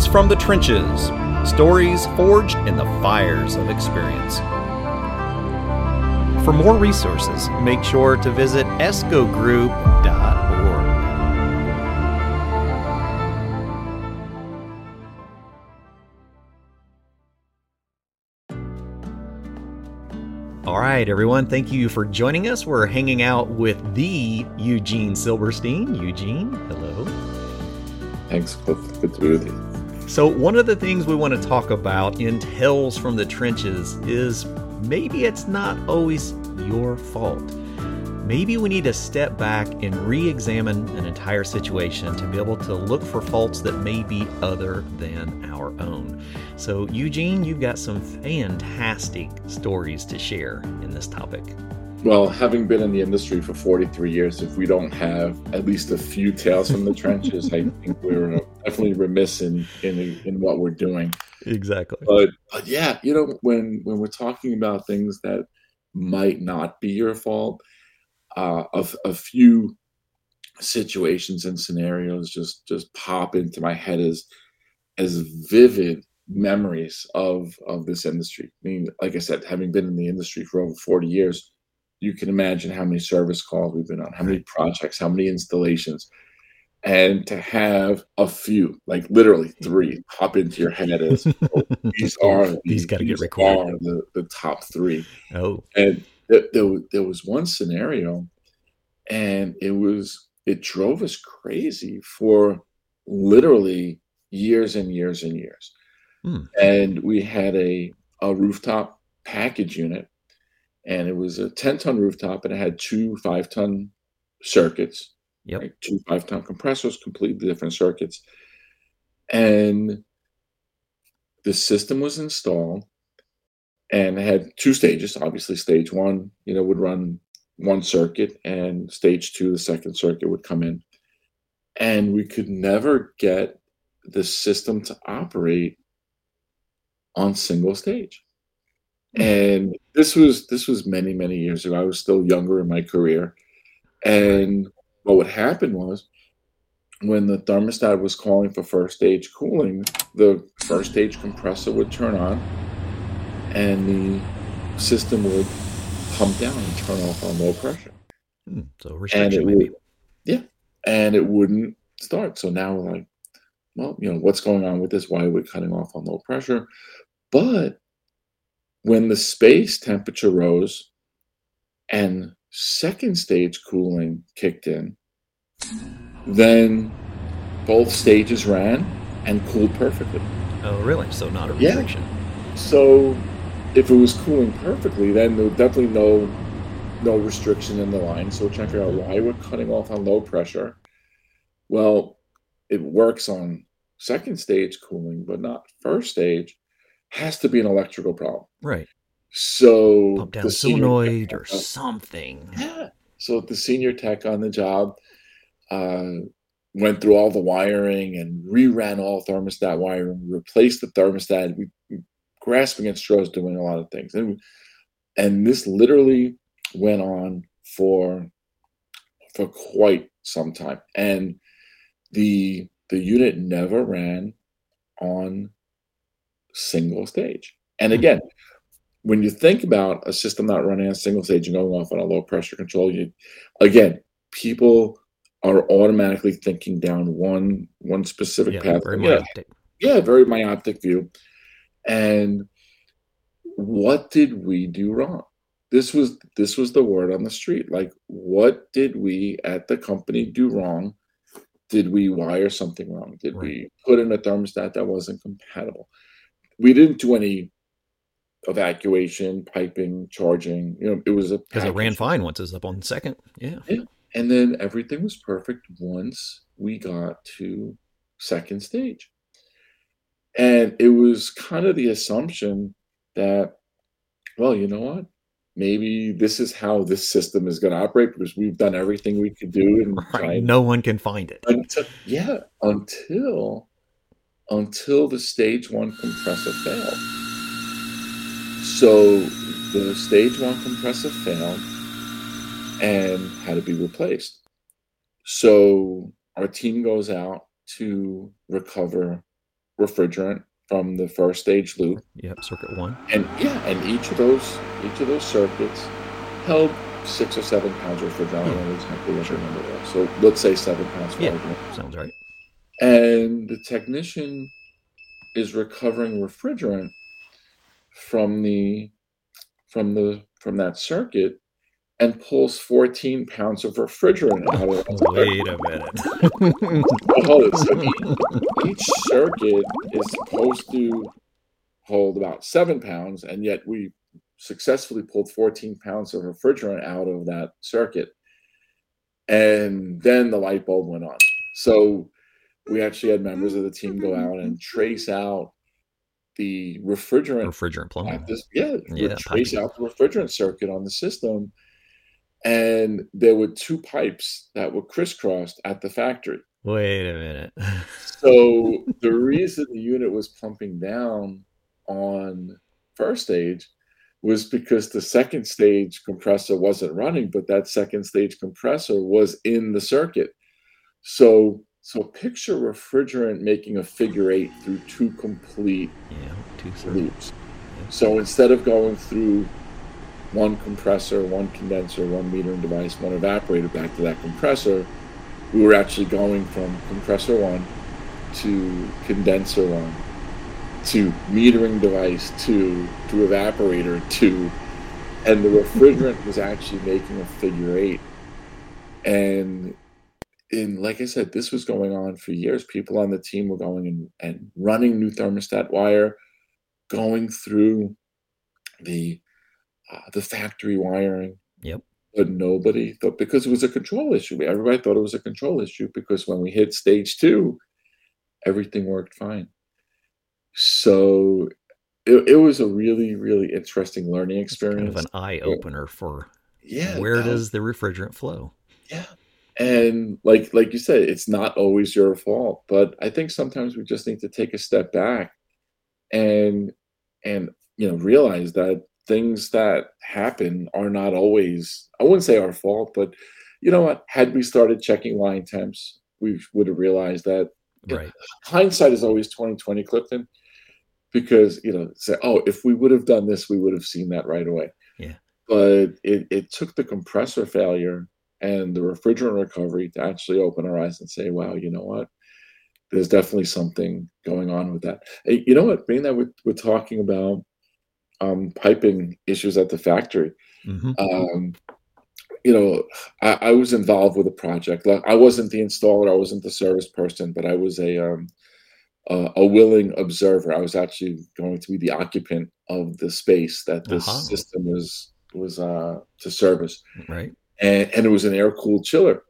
Tales from the Trenches Stories forged in the fires of experience. For more resources, make sure to visit escogroup.org. All right, everyone, thank you for joining us. We're hanging out with the Eugene Silberstein. Eugene, hello. Thanks, Cliff. Good to be with you. So, one of the things we want to talk about in Tales from the Trenches is maybe it's not always your fault. Maybe we need to step back and re examine an entire situation to be able to look for faults that may be other than our own. So, Eugene, you've got some fantastic stories to share in this topic. Well, having been in the industry for 43 years, if we don't have at least a few tales from the trenches, I think we're definitely remiss in, in in what we're doing. Exactly. But but yeah, you know, when when we're talking about things that might not be your fault, uh, a, a few situations and scenarios just just pop into my head as as vivid memories of of this industry. I mean, like I said, having been in the industry for over 40 years, you can imagine how many service calls we've been on, how many projects, how many installations. And to have a few, like literally three, pop into your head as oh, these are these, these got to get recorded. The, the top three. Oh, and there, there, there was one scenario, and it was it drove us crazy for literally years and years and years. Hmm. And we had a a rooftop package unit and it was a 10 ton rooftop and it had two five ton circuits yep. right? two five ton compressors completely different circuits and the system was installed and it had two stages obviously stage one you know would run one circuit and stage two the second circuit would come in and we could never get the system to operate on single stage and this was this was many many years ago. I was still younger in my career. And what would happen was when the thermostat was calling for first stage cooling the first stage compressor would turn on and the system would pump down and turn off on low pressure. Hmm, so and it would, yeah and it wouldn't start. So now we're like well you know what's going on with this? Why are we cutting off on low pressure? But when the space temperature rose and second stage cooling kicked in, then both stages ran and cooled perfectly. Oh, really? So not a Yeah. So if it was cooling perfectly, then there was definitely no no restriction in the line. So we're trying to figure out mm-hmm. why we're cutting off on low pressure. Well, it works on second stage cooling, but not first stage. Has to be an electrical problem. Right. So Pump down solenoid or something. yeah. So the senior tech on the job uh, went through all the wiring and reran all thermostat wiring, replaced the thermostat. We, we grasping at straws, doing a lot of things, and and this literally went on for for quite some time. And the the unit never ran on single stage. And Hmm. again, when you think about a system not running on single stage and going off on a low pressure control, you again, people are automatically thinking down one one specific Yeah, path. very yeah, yeah, very myopic view. And what did we do wrong? This was this was the word on the street. Like, what did we at the company do wrong? Did we wire something wrong? Did Right. we put in a thermostat that wasn't compatible? We didn't do any evacuation, piping, charging. You know, it was a Because it ran fine once it was up on second. Yeah. And then everything was perfect once we got to second stage. And it was kind of the assumption that, well, you know what? Maybe this is how this system is going to operate because we've done everything we could do and Right. No one can find it. until yeah, until until the stage one compressor failed. So the stage one compressor failed and had to be replaced. So our team goes out to recover refrigerant from the first stage loop. Yep, circuit one. And yeah, and each of those each of those circuits held six or seven pounds of refrigerant. I don't exactly what the number was. So let's say seven pounds Yeah. Sounds right. And the technician is recovering refrigerant from the from the from that circuit and pulls 14 pounds of refrigerant out of circuit. Wait a minute. So each, each circuit is supposed to hold about seven pounds, and yet we successfully pulled 14 pounds of refrigerant out of that circuit. And then the light bulb went on. So we actually had members of the team go out and trace out the refrigerant Refrigerant plumbing. this yeah, Yeah, trace out the refrigerant circuit on the system and there were two pipes that were crisscrossed at the factory Wait a minute. so the reason the unit was pumping down on first stage was because the second stage compressor wasn't running but that second stage compressor was in the circuit so so picture refrigerant making a figure eight through two complete Yeah, two loops. So instead of going through one compressor, one condenser, one metering device, one evaporator back to that compressor, we were actually going from compressor one to condenser one to metering device two to evaporator two. And the refrigerant was actually making a figure eight. And in like I said, this was going on for years. People on the team were going and, and running new thermostat wire, going through the uh, the factory wiring. Yep. But nobody thought because it was a control issue. Everybody thought it was a control issue because when we hit stage two, everything worked fine. So it, it was a really, really interesting learning It's kind experience. of an eye opener for yeah. where does the refrigerant flow? yeah. And like like you said, it's not always your fault, but I think sometimes we just need to take a step back and and you know realize that things that happen are not always I wouldn't say our fault, but you know what? Had we started checking line temps, we would have realized that. Right. hindsight is always 2020 Clifton because you know say oh if we would have done this we would have seen that right away Yeah. but it, it took the compressor failure and the refrigerant recovery to actually open our eyes and say wow you know what there's definitely something going on with that you know what being that we're, we're talking about um, piping issues at the factory hmm um, you know, I, I was involved with a project. Like, I wasn't the installer, I wasn't the service person, but I was a um, uh, a willing observer. I was actually going to be the occupant of the space that this Uh-huh. system was was uh, to service, Right. And, and it was an air cooled chiller.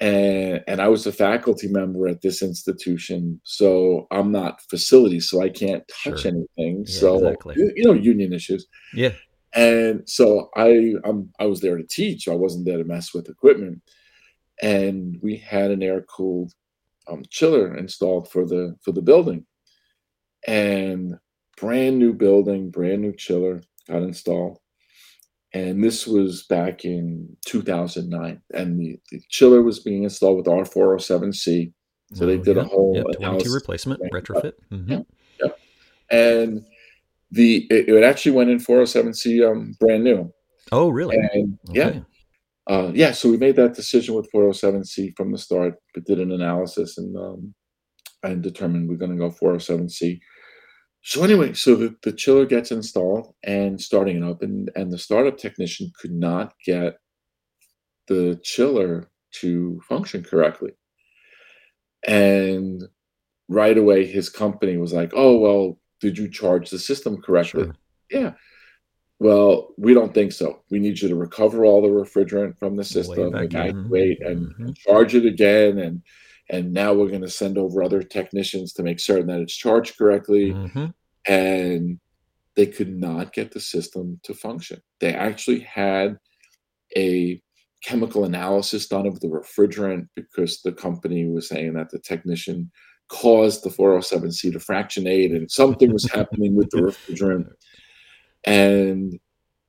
And and I was a faculty member at this institution, so I'm not facilities, so I can't touch Sure. anything. Yeah, so exactly. you you know, union issues. Yeah. And so I um, I was there to teach. I wasn't there to mess with equipment. And we had an air cooled um, chiller installed for the for the building. And brand new building, brand new chiller got installed. And this was back in 2009. And the, the chiller was being installed with R407C. So they Oh, did a whole Yep, 22 analysis. replacement retrofit. hmm Yeah. And the it, it actually went in 407C um, brand new. Oh, really? And yeah, uh, yeah. So we made that decision with 407C from the start, but did an analysis and um, and determined we're going to go 407C. So anyway, so the, the chiller gets installed and starting it up, and and the startup technician could not get the chiller to function correctly, and right away his company was like, "Oh well, did you charge the system correctly?" Sure. Yeah. Well, we don't think so. We need you to recover all the refrigerant from the system, back in. evacuate, and mm-hmm. charge it again. And and now we're going to send over other technicians to make certain that it's charged correctly. Mhm. And they could not get the system to function. They actually had a chemical analysis done of the refrigerant because the company was saying that the technician caused the 407C to fractionate and something was happening with the refrigerant. And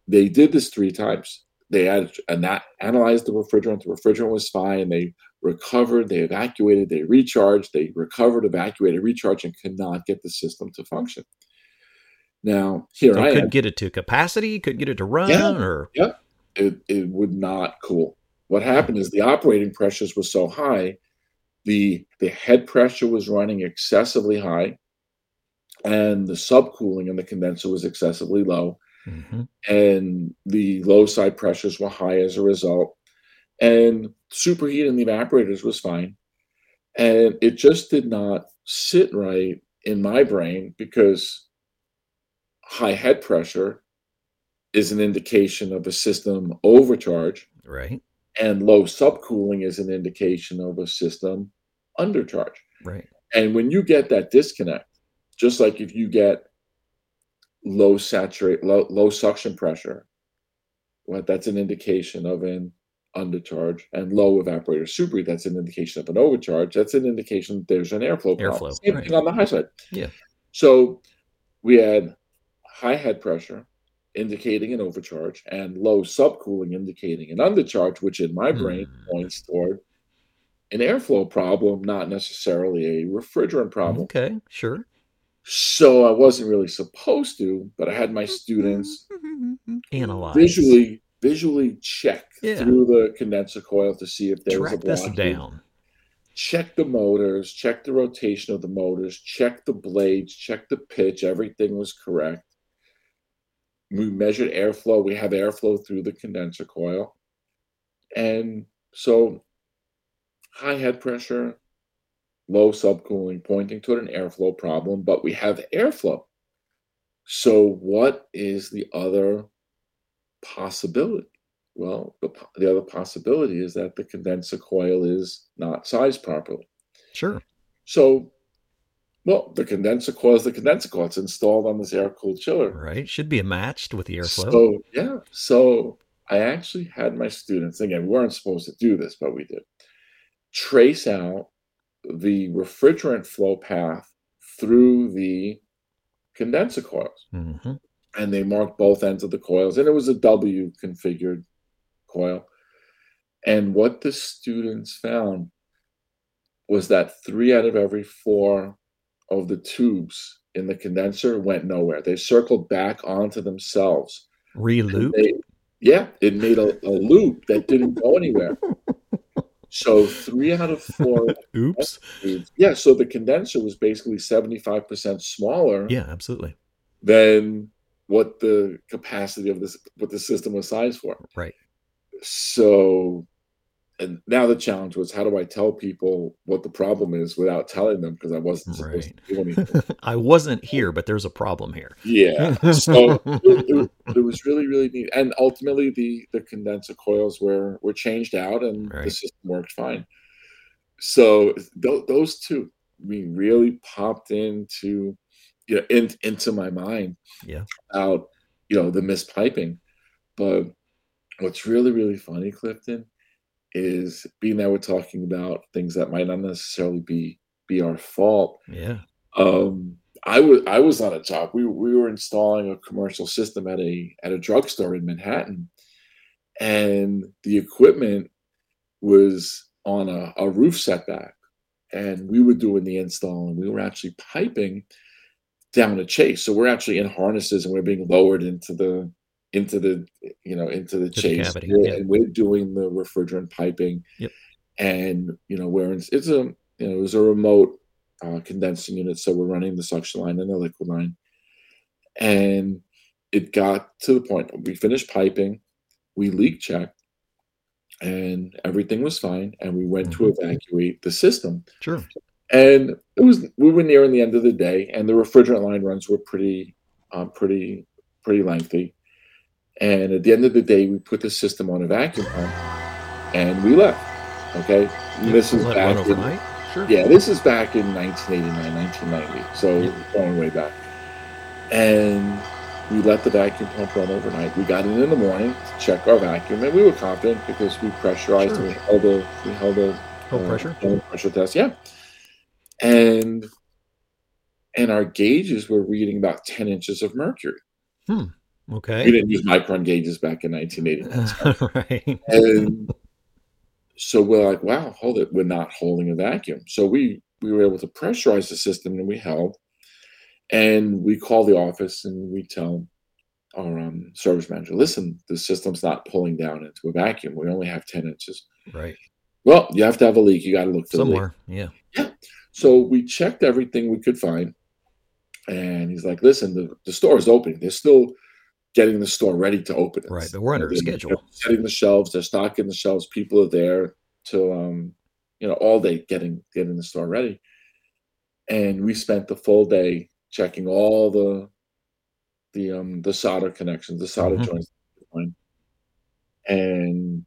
they did this three times. They had ana- analyzed the refrigerant. The refrigerant was fine. They recovered, they evacuated, they recharged, they recovered, evacuated, recharged, and could not get the system to function. Now, here So I couldn't am. get it to capacity, couldn't get it to run, Yeah. or It, it would not cool. What happened is the operating pressures were so high, the the head pressure was running excessively high, and the subcooling in the condenser was excessively low. Mhm. and the low side pressures were high as a result. And superheat in the evaporators was fine. And it just did not sit right in my brain because high head pressure is an indication of a system overcharge, right, and low subcooling is an indication of a system undercharge. right, And when you get that disconnect, just like if you get low saturate low, low suction pressure, what that's an indication of an undercharge, and low evaporator superheat, that's an indication of an overcharge. That's an indication that there's an airflow problem. Airflow, Same right. thing on the high side. Yeah. So we had high head pressure indicating an overcharge and low subcooling indicating an undercharge, which in my brain Hmm. points toward an airflow problem, not necessarily a refrigerant problem. okay, sure. So I wasn't really supposed to, but I had my mm-hmm, students Analyze, visually visually check Yeah. through the condenser coil to see if there was a blockage. down. Check the motors, check the rotation of the motors, check the blades, check the pitch. Everything was correct. We measured airflow. We have airflow through the condenser coil. And so high head pressure, low subcooling, pointing toward an airflow problem, but we have airflow. So, what is the other possibility? Well, the, the other possibility is that the condenser coil is not sized properly. Sure. So, well, the condenser coil is the condenser coil. It's installed on this air cooled chiller. Right. Should be matched with the airflow. So, yeah. So, I actually had my students, again, we weren't supposed to do this, but we did, trace out the refrigerant flow path through the condenser coils. hmm and they marked both ends of the coils and it was a w configured coil and what the students found was that three out of every four of the tubes in the condenser went nowhere they circled back onto themselves Reloop. They- yeah it made a, a loop that didn't go anywhere so three out of four Oops. tubes yeah so the condenser was basically 75% smaller Yeah, absolutely. than what the capacity of this what the system was sized for. Right. So and now the challenge was how do I tell people what the problem is without telling them because I wasn't supposed Right. to do anything. I wasn't here, but there's a problem here. yeah. So it, it, it was really really neat, and ultimately the the condenser coils were were changed out, and the system worked fine. So th- those two, mean, really popped into you know in, into my mind Yeah. about you know the mispiping. But what's really really funny, Clifton, is being that we're talking about things that might not necessarily be be our fault. Yeah. Um, I was I was on a job. We we were installing a commercial system at a at a drugstore in Manhattan, and the equipment was on a, a roof setback, and we were doing the install, and we were actually piping down a chase. So we're actually in harnesses, and we're being lowered into the into the you know into the the chase, cavity, We're- yeah. and we're doing the refrigerant piping. Yep. And you know we're in, it's a you know it was a remote uh, condensing unit. So we're running the suction line and the liquid line. And it got to the point we finished piping, we leak checked, and everything was fine. And we went to Mhm. evacuate the system. Sure. And it was we were nearing the end of the day, and the refrigerant line runs were pretty, um, pretty, pretty lengthy. And at the end of the day, we put the system on a vacuum pump, and we left. Okay, And this is back in- Sure. yeah, this is back in 1989, 1990. So Yeah. going way back. And we let the vacuum pump run overnight. We got in in the morning to check our vacuum, and we were confident because we pressurized Sure. and we held a we held a Low uh, pressure. pressure test. Yeah, and and our gauges were reading about 10 inches of mercury. We Okay. We didn't use micron gauges back in 1980. right. and so we're like, wow, hold it, we're not holding a vacuum. So we we were able to pressurize the system and we held. And we call the office and we tell our um, service manager, listen, the system's not pulling down into a vacuum. We only have 10 inches. Right. Well, you have to have a leak. You got to look for somewhere. Yeah. Yeah. So we checked everything we could find. And he's like, listen, the, the store is open. They're still getting the store ready to open it. Right. But we're under a schedule. They're Setting the shelves, they're stocking the shelves. People are there till um, you know, all day getting getting the store ready. And we spent the full day checking all the the um the solder connections, the solder Mhm. joints, and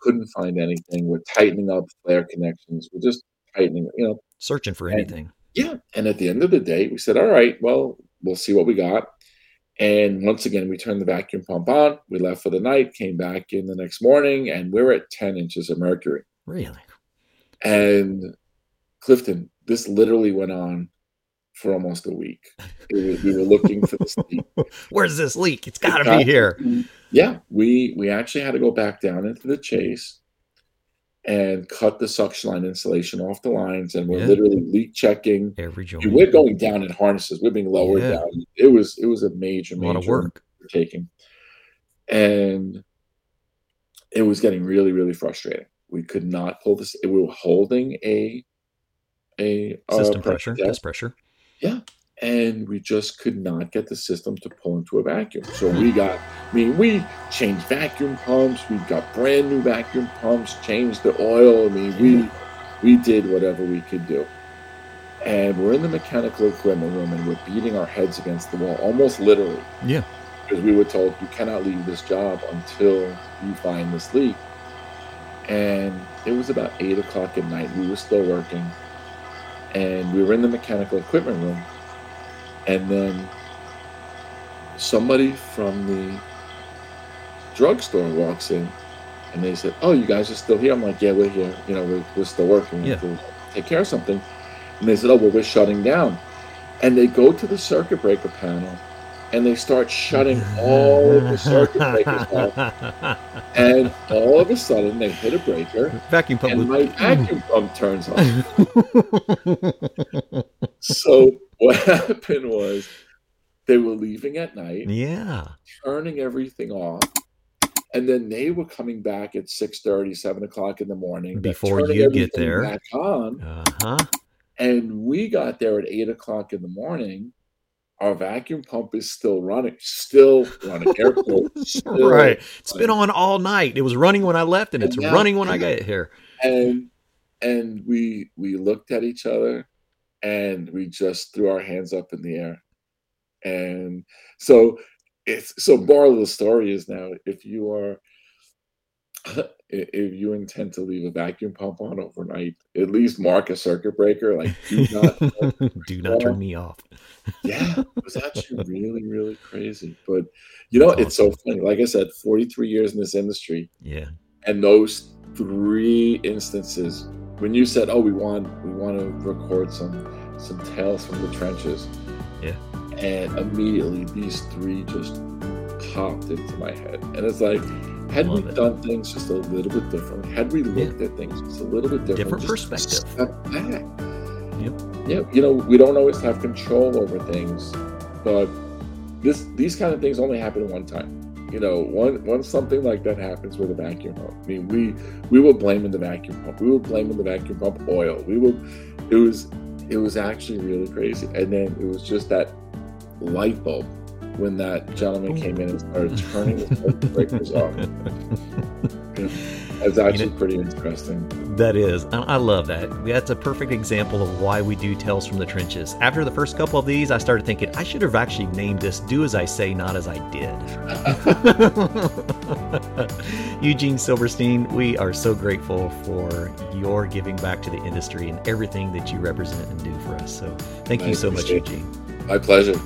couldn't find anything. We're tightening up the flare connections. We're just tightening, you know. Searching for And- anything. Yeah. And at the end of the day, we said, all right, well, we'll see what we got. And once again, we turned the vacuum pump on. We left for the night, came back in the next morning, and we're at 10 inches of mercury. Really? And Clifton, this literally went on for almost a week. Was, we were looking for this leak. Where's this leak? It's got to be here. Yeah, we we actually had to go back down into the chase and cut the suction line insulation off the lines, and we're Yeah. literally leak checking. Every joint. Dude, We're going down in harnesses. We're being lowered Yeah. down. It was it was a major a major lot of work. taking, and it was getting really really frustrating. We could not pull this. We were holding a a uh, System pressure, test, test pressure. And we just could not get the system to pull into a vacuum. So we got, I mean, we changed vacuum pumps. We got brand new vacuum pumps. Changed the oil. I mean, we we did whatever we could do. And we're in the mechanical equipment room, and we're beating our heads against the wall, almost literally, Yeah. because we were told you cannot leave this job until you find this leak. And it was about eight o'clock at night. We were still working, and we were in the mechanical equipment room. And then somebody from the drugstore walks in, and they said, "Oh, you guys are still here." I'm like, "Yeah, we're here. You know, we're, we're still working. We have to take care of something." And they said, "Oh, well, we're shutting down." And they go to the circuit breaker panel, and they start shutting all of the circuit breakers off. And all of a sudden, they hit a breaker, Vacuum pump and my vacuum pump turns on. So what happened was they were leaving at night, yeah. turning everything off, and then they were coming back at 6 7 o'clock in the morning. Before you get there. Back on. Uh huh. And we got there at 8 o'clock in the morning. Our vacuum pump is still running, still running. Air quote, still Right. It's been on all night. It was running when I left, and it's now- running when I get here. and and we we looked at each other and we just threw our hands up in the air and so it's so moral of the story is now if you are if you intend to leave a vacuum pump on overnight at least mark a circuit breaker like do not Do not turn me off. yeah it was actually really really crazy but you know That's it's so funny like i said 43 years in this industry Yeah. and those three instances when you said oh we want we want to record some some tales from the trenches Yeah. and immediately these three just popped into my head and it's like had we it. done things just a little bit differently had we looked at things just a little bit different Different perspective. step back Yep. yeah you know we don't always have control over things but this these kind of things only happen one time you know, one once something like that happens with a vacuum pump, I mean, we we were blaming the vacuum pump. We were blaming the vacuum pump oil. We were, it was, it was actually really crazy. And then it was just that light bulb when that gentleman came in and started turning the breakers off. It's actually pretty interesting. That is. I I love that. That's a perfect example of why we do Tales from the Trenches. After the first couple of these, I started thinking I should have actually named this Do As I Say, Not As I Did. Eugene Silberstein, we are so grateful for your giving back to the industry and everything that you represent and do for us. So thank I you so much, it. Eugene. My pleasure.